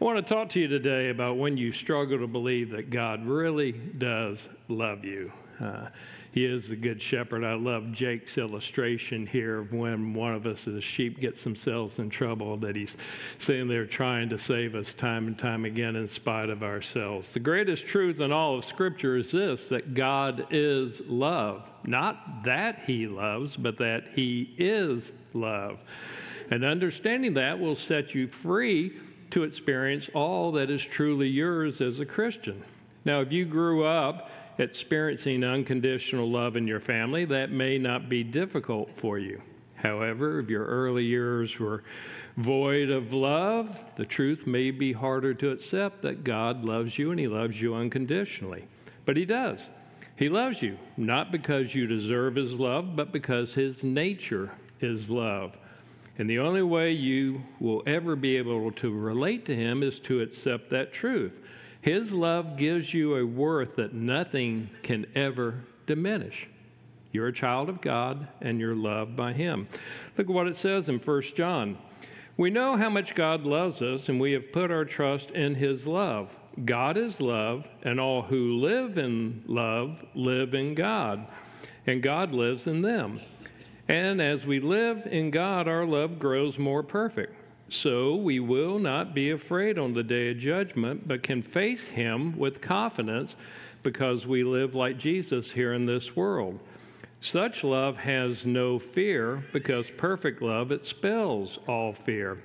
I want to talk to you today about when you struggle to believe that God really does love you. Uh, he is the good shepherd. I love Jake's illustration here of when one of us as sheep gets themselves in trouble, that he's sitting there trying to save us time and time again in spite of ourselves. The greatest truth in all of Scripture is this that God is love. Not that he loves, but that he is love. And understanding that will set you free to experience all that is truly yours as a Christian. Now, if you grew up experiencing unconditional love in your family, that may not be difficult for you. However, if your early years were void of love, the truth may be harder to accept that God loves you and He loves you unconditionally. But He does. He loves you, not because you deserve His love, but because His nature is love. And the only way you will ever be able to relate to Him is to accept that truth. His love gives you a worth that nothing can ever diminish. You're a child of God and you're loved by Him. Look at what it says in 1 John. We know how much God loves us, and we have put our trust in His love. God is love, and all who live in love live in God, and God lives in them. And as we live in God, our love grows more perfect. So we will not be afraid on the day of judgment, but can face Him with confidence because we live like Jesus here in this world. Such love has no fear because perfect love expels all fear.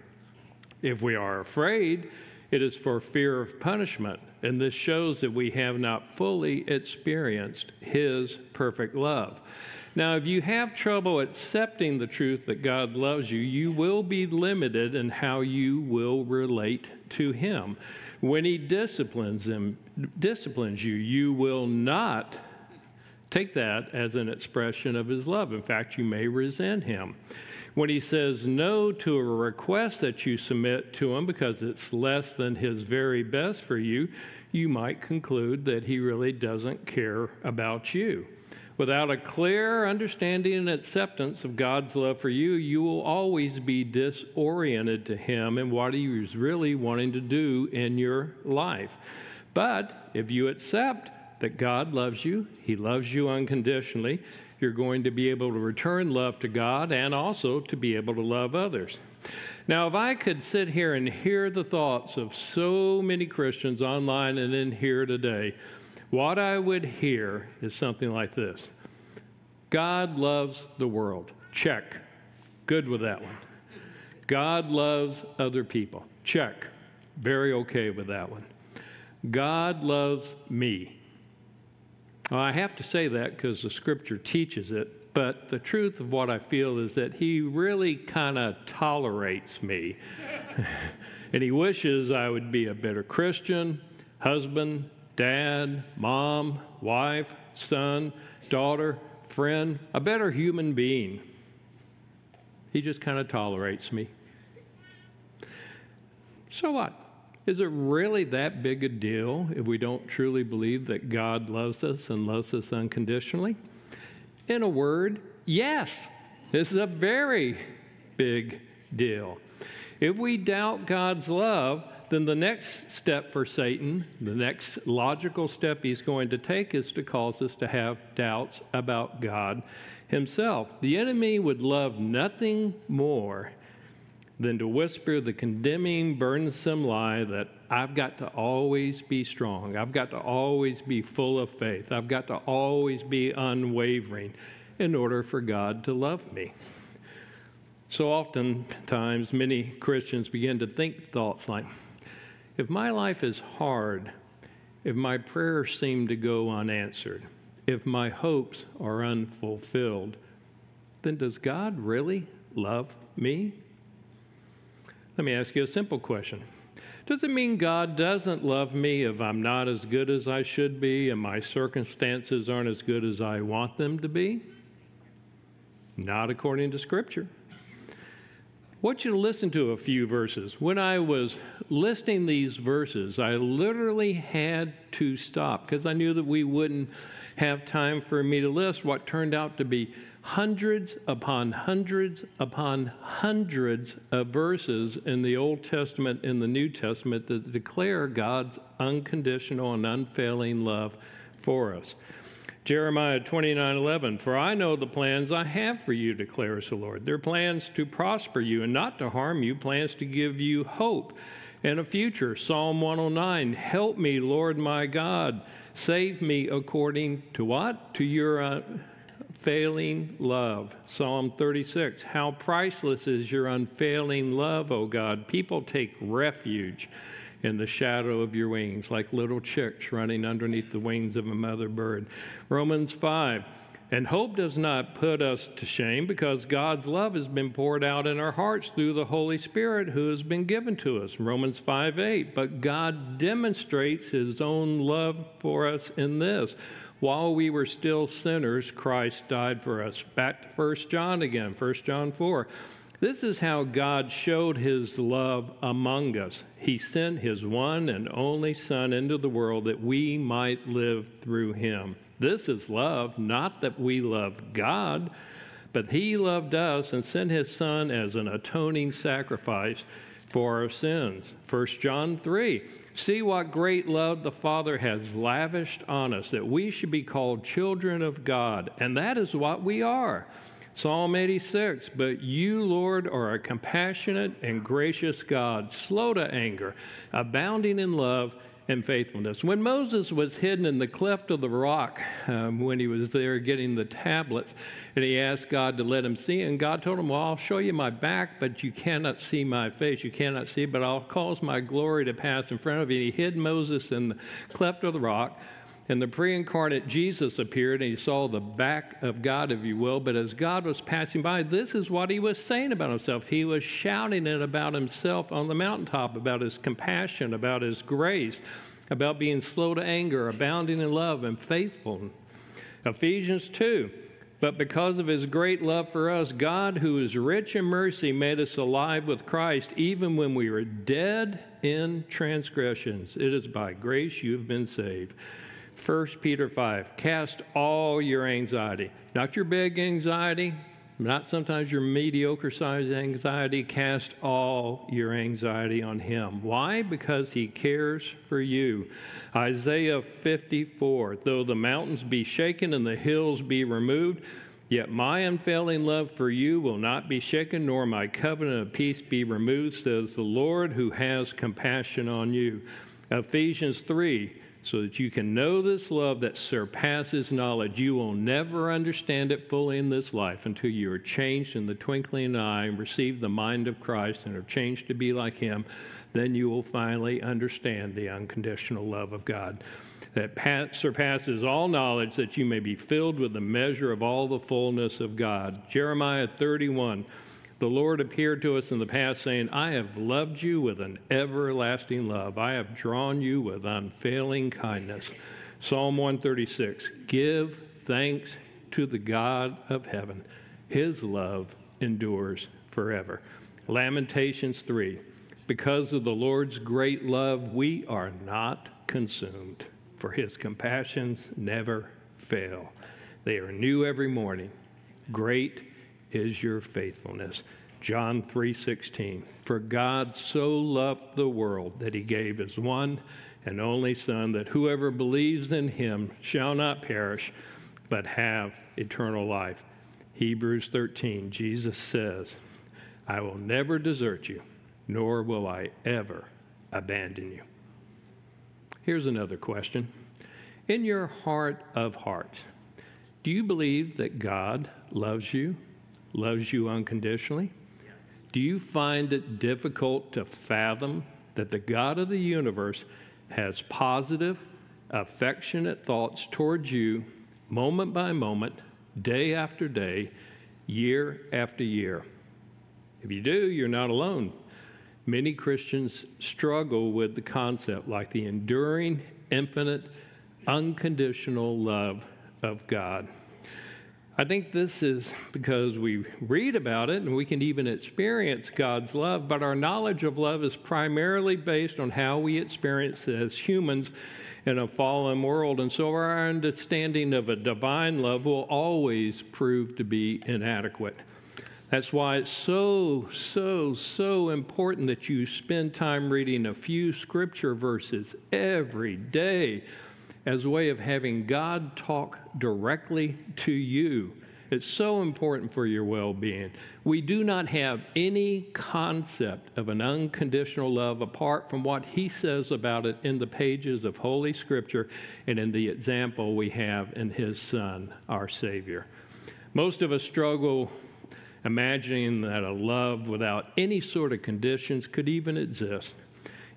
If we are afraid, it is for fear of punishment, and this shows that we have not fully experienced His perfect love. Now, if you have trouble accepting the truth that God loves you, you will be limited in how you will relate to Him. When He disciplines him, disciplines you, you will not take that as an expression of His love. In fact, you may resent Him. When He says no to a request that you submit to Him because it's less than His very best for you, you might conclude that He really doesn't care about you. Without a clear understanding and acceptance of God's love for you, you will always be disoriented to Him and what He is really wanting to do in your life. But if you accept that God loves you, He loves you unconditionally, you're going to be able to return love to God and also to be able to love others. Now, if I could sit here and hear the thoughts of so many Christians online and in here today, what I would hear is something like this God loves the world. Check. Good with that one. God loves other people. Check. Very okay with that one. God loves me. Well, I have to say that because the scripture teaches it, but the truth of what I feel is that he really kind of tolerates me. and he wishes I would be a better Christian, husband, dad, mom, wife, son, daughter, friend, a better human being. He just kind of tolerates me. So what? Is it really that big a deal if we don't truly believe that God loves us and loves us unconditionally? In a word, yes. This is a very big deal. If we doubt God's love, then the next step for Satan, the next logical step he's going to take is to cause us to have doubts about God himself. The enemy would love nothing more than to whisper the condemning, burdensome lie that I've got to always be strong. I've got to always be full of faith. I've got to always be unwavering in order for God to love me. So oftentimes, many Christians begin to think thoughts like, if my life is hard, if my prayers seem to go unanswered, if my hopes are unfulfilled, then does God really love me? Let me ask you a simple question. Does it mean God doesn't love me if I'm not as good as I should be and my circumstances aren't as good as I want them to be? Not according to Scripture. Want you to listen to a few verses. When I was listing these verses, I literally had to stop because I knew that we wouldn't have time for me to list what turned out to be hundreds upon hundreds upon hundreds of verses in the Old Testament and the New Testament that declare God's unconditional and unfailing love for us. Jeremiah 29 11, for I know the plans I have for you, declares the Lord. They're plans to prosper you and not to harm you, plans to give you hope and a future. Psalm 109, help me, Lord my God. Save me according to what? To your uh, unfailing love. Psalm 36, how priceless is your unfailing love, O God. People take refuge in the shadow of your wings, like little chicks running underneath the wings of a mother bird. Romans 5. And hope does not put us to shame because God's love has been poured out in our hearts through the Holy Spirit who has been given to us. Romans 5 8. But God demonstrates his own love for us in this. While we were still sinners, Christ died for us. Back to 1 John again, 1 John 4. This is how God showed his love among us. He sent his one and only Son into the world that we might live through him. This is love, not that we love God, but he loved us and sent his Son as an atoning sacrifice for our sins. 1 John 3. See what great love the Father has lavished on us, that we should be called children of God. And that is what we are. Psalm 86 But you, Lord, are a compassionate and gracious God, slow to anger, abounding in love and faithfulness. When Moses was hidden in the cleft of the rock, um, when he was there getting the tablets, and he asked God to let him see, and God told him, Well, I'll show you my back, but you cannot see my face. You cannot see, but I'll cause my glory to pass in front of you. And he hid Moses in the cleft of the rock. And the pre incarnate Jesus appeared and he saw the back of God, if you will. But as God was passing by, this is what he was saying about himself. He was shouting it about himself on the mountaintop, about his compassion, about his grace, about being slow to anger, abounding in love, and faithful. Ephesians 2. But because of his great love for us, God, who is rich in mercy, made us alive with Christ even when we were dead in transgressions. It is by grace you have been saved. 1 Peter 5 Cast all your anxiety, not your big anxiety, not sometimes your mediocre sized anxiety. Cast all your anxiety on Him. Why? Because He cares for you. Isaiah 54 Though the mountains be shaken and the hills be removed, Yet my unfailing love for you will not be shaken, nor my covenant of peace be removed, says the Lord who has compassion on you. Ephesians 3 so that you can know this love that surpasses knowledge. You will never understand it fully in this life until you are changed in the twinkling eye and receive the mind of Christ and are changed to be like Him. Then you will finally understand the unconditional love of God that surpasses all knowledge, that you may be filled with the measure of all the fullness of God. Jeremiah 31 the Lord appeared to us in the past, saying, I have loved you with an everlasting love. I have drawn you with unfailing kindness. Psalm 136 Give thanks to the God of heaven. His love endures forever. Lamentations 3 Because of the Lord's great love, we are not consumed, for his compassions never fail. They are new every morning. Great is your faithfulness. John 3:16 For God so loved the world that he gave his one and only son that whoever believes in him shall not perish but have eternal life. Hebrews 13 Jesus says, I will never desert you nor will I ever abandon you. Here's another question. In your heart of hearts, do you believe that God loves you loves you unconditionally? Do you find it difficult to fathom that the God of the universe has positive, affectionate thoughts towards you moment by moment, day after day, year after year? If you do, you're not alone. Many Christians struggle with the concept like the enduring, infinite, unconditional love of God. I think this is because we read about it and we can even experience God's love, but our knowledge of love is primarily based on how we experience it as humans in a fallen world. And so our understanding of a divine love will always prove to be inadequate. That's why it's so, so, so important that you spend time reading a few scripture verses every day as a way of having God talk directly to you. It's so important for your well being. We do not have any concept of an unconditional love apart from what He says about it in the pages of Holy Scripture and in the example we have in His Son, our Savior. Most of us struggle imagining that a love without any sort of conditions could even exist.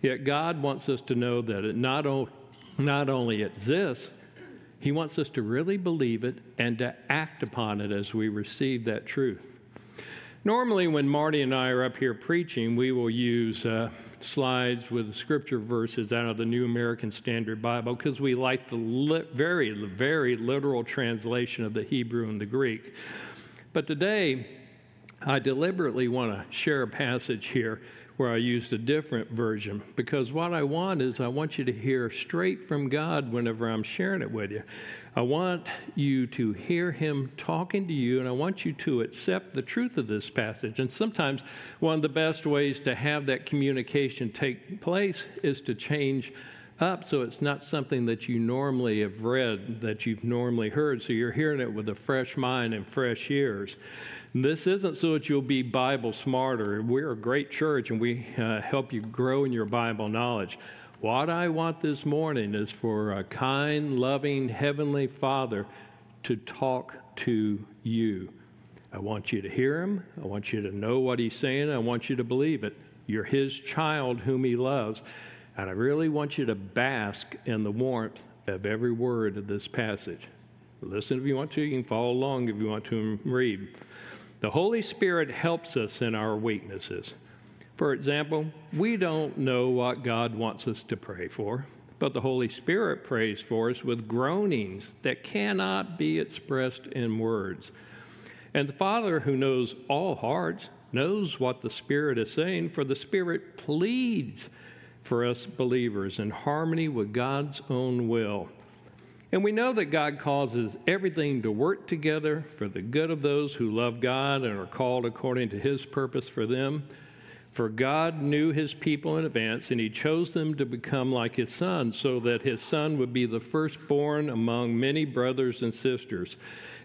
Yet God wants us to know that it not, o- not only exists, He wants us to really believe it and to act upon it as we receive that truth. Normally, when Marty and I are up here preaching, we will use uh, slides with scripture verses out of the New American Standard Bible because we like the li- very, very literal translation of the Hebrew and the Greek. But today, I deliberately want to share a passage here where I used a different version because what I want is I want you to hear straight from God whenever I'm sharing it with you. I want you to hear Him talking to you, and I want you to accept the truth of this passage. And sometimes one of the best ways to have that communication take place is to change up so it's not something that you normally have read, that you've normally heard. So you're hearing it with a fresh mind and fresh ears. This isn't so that you'll be Bible smarter. We're a great church and we uh, help you grow in your Bible knowledge. What I want this morning is for a kind, loving Heavenly Father to talk to you. I want you to hear Him. I want you to know what He's saying. I want you to believe it. You're His child whom He loves. And I really want you to bask in the warmth of every word of this passage. Listen if you want to. You can follow along if you want to read. The Holy Spirit helps us in our weaknesses. For example, we don't know what God wants us to pray for, but the Holy Spirit prays for us with groanings that cannot be expressed in words. And the Father, who knows all hearts, knows what the Spirit is saying, for the Spirit pleads for us believers in harmony with God's own will. And we know that God causes everything to work together for the good of those who love God and are called according to his purpose for them. For God knew his people in advance, and he chose them to become like his son, so that his son would be the firstborn among many brothers and sisters.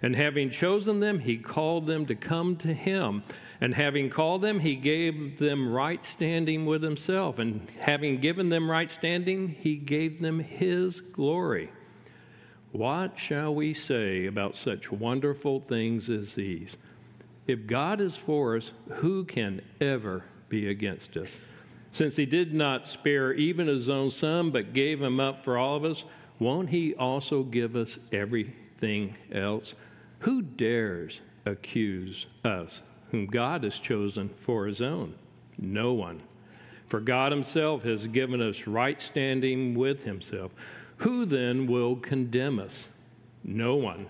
And having chosen them, he called them to come to him. And having called them, he gave them right standing with himself. And having given them right standing, he gave them his glory. What shall we say about such wonderful things as these? If God is for us, who can ever be against us? Since he did not spare even his own son, but gave him up for all of us, won't he also give us everything else? Who dares accuse us, whom God has chosen for his own? No one. For God himself has given us right standing with himself. Who then will condemn us? No one.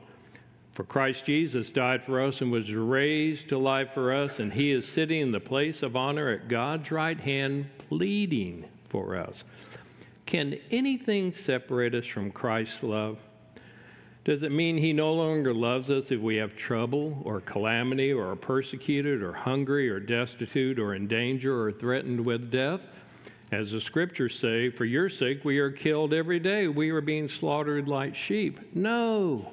For Christ Jesus died for us and was raised to life for us, and he is sitting in the place of honor at God's right hand, pleading for us. Can anything separate us from Christ's love? Does it mean he no longer loves us if we have trouble or calamity or are persecuted or hungry or destitute or in danger or threatened with death? As the scriptures say, for your sake we are killed every day. We are being slaughtered like sheep. No.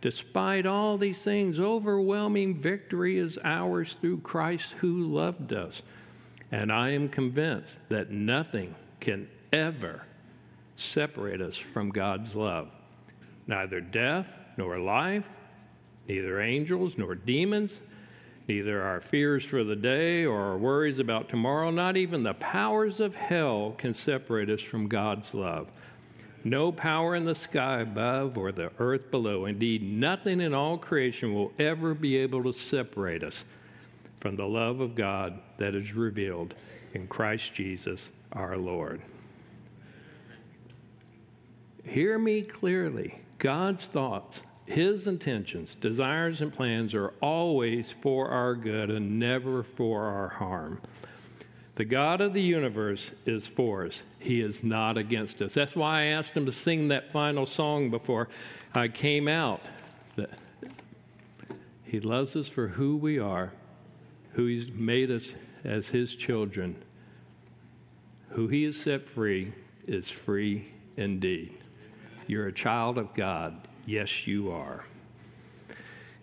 Despite all these things, overwhelming victory is ours through Christ who loved us. And I am convinced that nothing can ever separate us from God's love. Neither death nor life, neither angels nor demons, Neither our fears for the day or our worries about tomorrow, not even the powers of hell can separate us from God's love. No power in the sky above or the earth below, indeed, nothing in all creation will ever be able to separate us from the love of God that is revealed in Christ Jesus our Lord. Hear me clearly. God's thoughts His intentions, desires, and plans are always for our good and never for our harm. The God of the universe is for us. He is not against us. That's why I asked him to sing that final song before I came out. He loves us for who we are, who He's made us as His children. Who He has set free is free indeed. You're a child of God. Yes, you are.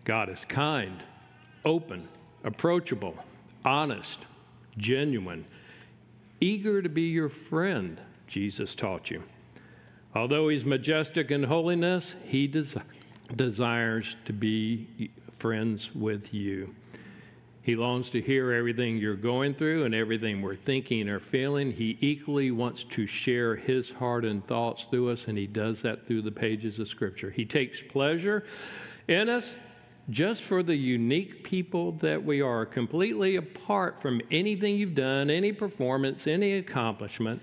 God is kind, open, approachable, honest, genuine, eager to be your friend, Jesus taught you. Although he's majestic in holiness, he des- desires to be friends with you. He longs to hear everything you're going through and everything we're thinking or feeling. He equally wants to share his heart and thoughts through us, and he does that through the pages of Scripture. He takes pleasure in us just for the unique people that we are, completely apart from anything you've done, any performance, any accomplishment.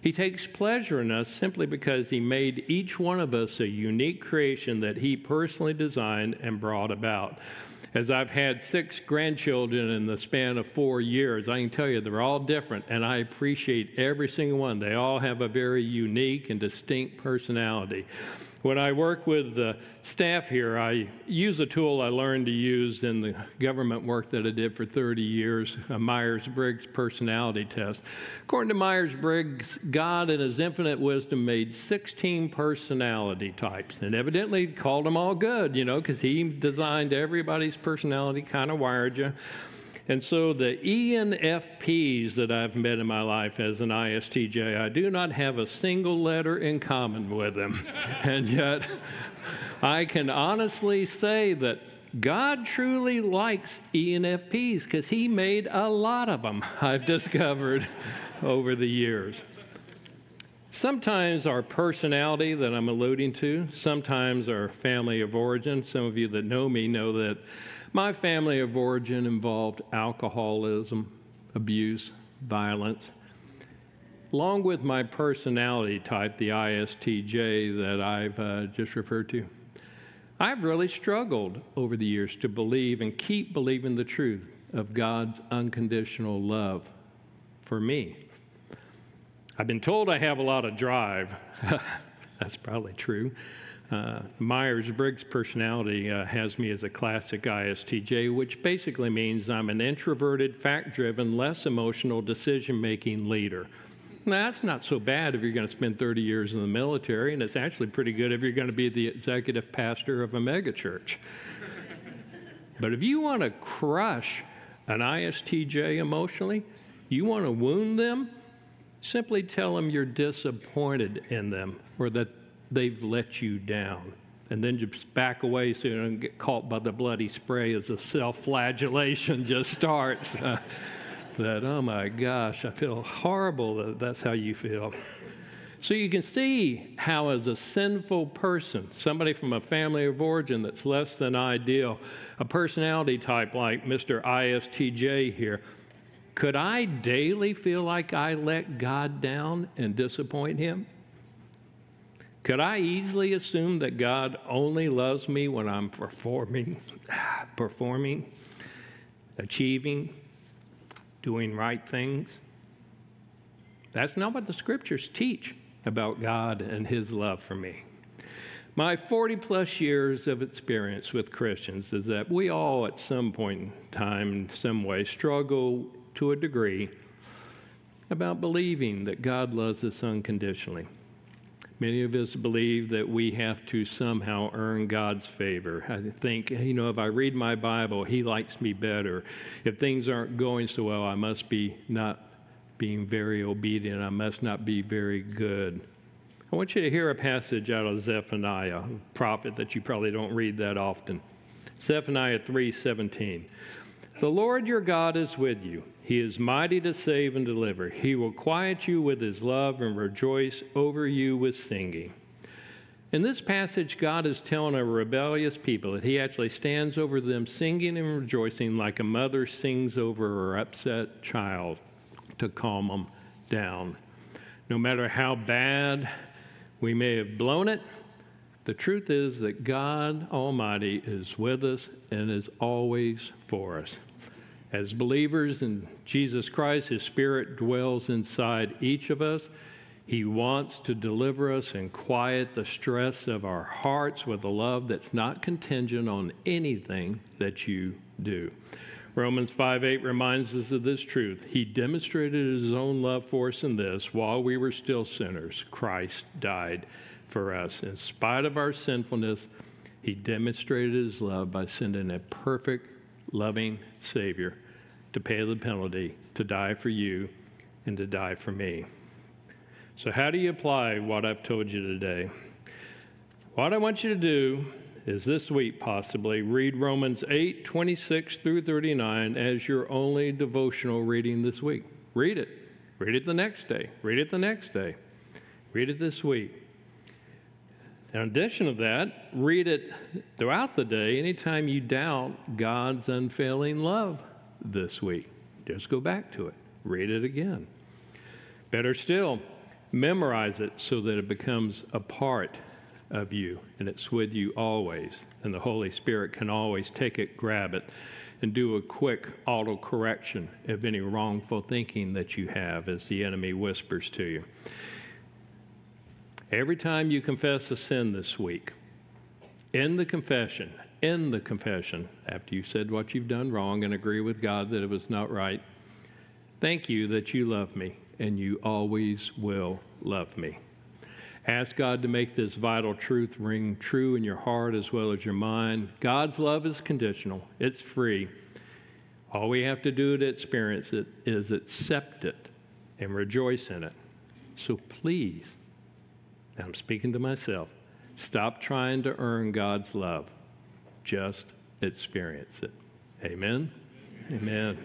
He takes pleasure in us simply because He made each one of us a unique creation that He personally designed and brought about. As I've had six grandchildren in the span of four years, I can tell you they're all different, and I appreciate every single one. They all have a very unique and distinct personality. When I work with the staff here, I use a tool I learned to use in the government work that I did for 30 years, a Myers Briggs personality test. According to Myers Briggs, God, in His infinite wisdom, made 16 personality types and evidently called them all good, you know, because He designed everybody's personality, kind of wired you. And so the ENFPs that I've met in my life as an ISTJ, I do not have a single letter in common with them. and yet, I can honestly say that God truly likes ENFPs because He made a lot of them, I've discovered over the years. Sometimes our personality that I'm alluding to, sometimes our family of origin. Some of you that know me know that my family of origin involved alcoholism, abuse, violence. Along with my personality type, the ISTJ that I've uh, just referred to, I've really struggled over the years to believe and keep believing the truth of God's unconditional love for me. I've been told I have a lot of drive. That's probably true. Uh, Myers Briggs personality uh, has me as a classic ISTJ, which basically means I'm an introverted, fact driven, less emotional decision making leader. Now, that's not so bad if you're going to spend 30 years in the military, and it's actually pretty good if you're going to be the executive pastor of a megachurch. but if you want to crush an ISTJ emotionally, you want to wound them, simply tell them you're disappointed in them or that they've let you down. And then just back away so you don't get caught by the bloody spray as the self flagellation just starts. Uh, that, oh my gosh, I feel horrible that that's how you feel. So you can see how, as a sinful person, somebody from a family of origin that's less than ideal, a personality type like Mr. ISTJ here, could I daily feel like I let God down and disappoint Him? Could I easily assume that God only loves me when I'm performing, performing, achieving, doing right things? That's not what the scriptures teach about God and His love for me. My 40 plus years of experience with Christians is that we all, at some point in time, in some way, struggle to a degree about believing that God loves us unconditionally. Many of us believe that we have to somehow earn God's favor. I think, you know, if I read my Bible, He likes me better. If things aren't going so well, I must be not being very obedient. I must not be very good. I want you to hear a passage out of Zephaniah, a prophet that you probably don't read that often. Zephaniah 3:17. The Lord your God is with you. He is mighty to save and deliver. He will quiet you with his love and rejoice over you with singing. In this passage, God is telling a rebellious people that He actually stands over them singing and rejoicing like a mother sings over her upset child to calm them down. No matter how bad we may have blown it, The truth is that God Almighty is with us and is always for us. As believers in Jesus Christ, His Spirit dwells inside each of us. He wants to deliver us and quiet the stress of our hearts with a love that's not contingent on anything that you do. Romans 5 8 reminds us of this truth. He demonstrated his own love for us in this while we were still sinners, Christ died for us. In spite of our sinfulness, he demonstrated his love by sending a perfect, loving Savior to pay the penalty, to die for you, and to die for me. So, how do you apply what I've told you today? What I want you to do is this week possibly read Romans 8 26 through 39 as your only devotional reading this week. Read it. Read it the next day. Read it the next day. Read it this week. In addition to that, read it throughout the day anytime you doubt God's unfailing love this week. Just go back to it. Read it again. Better still, memorize it so that it becomes a part of you and it's with you always. And the Holy Spirit can always take it, grab it, and do a quick auto correction of any wrongful thinking that you have as the enemy whispers to you. Every time you confess a sin this week, in the confession, in the confession, after you've said what you've done wrong and agree with God that it was not right, thank you that you love me and you always will love me. Ask God to make this vital truth ring true in your heart as well as your mind. God's love is conditional, it's free. All we have to do to experience it is accept it and rejoice in it. So please, I'm speaking to myself, stop trying to earn God's love. Just experience it. Amen. Amen.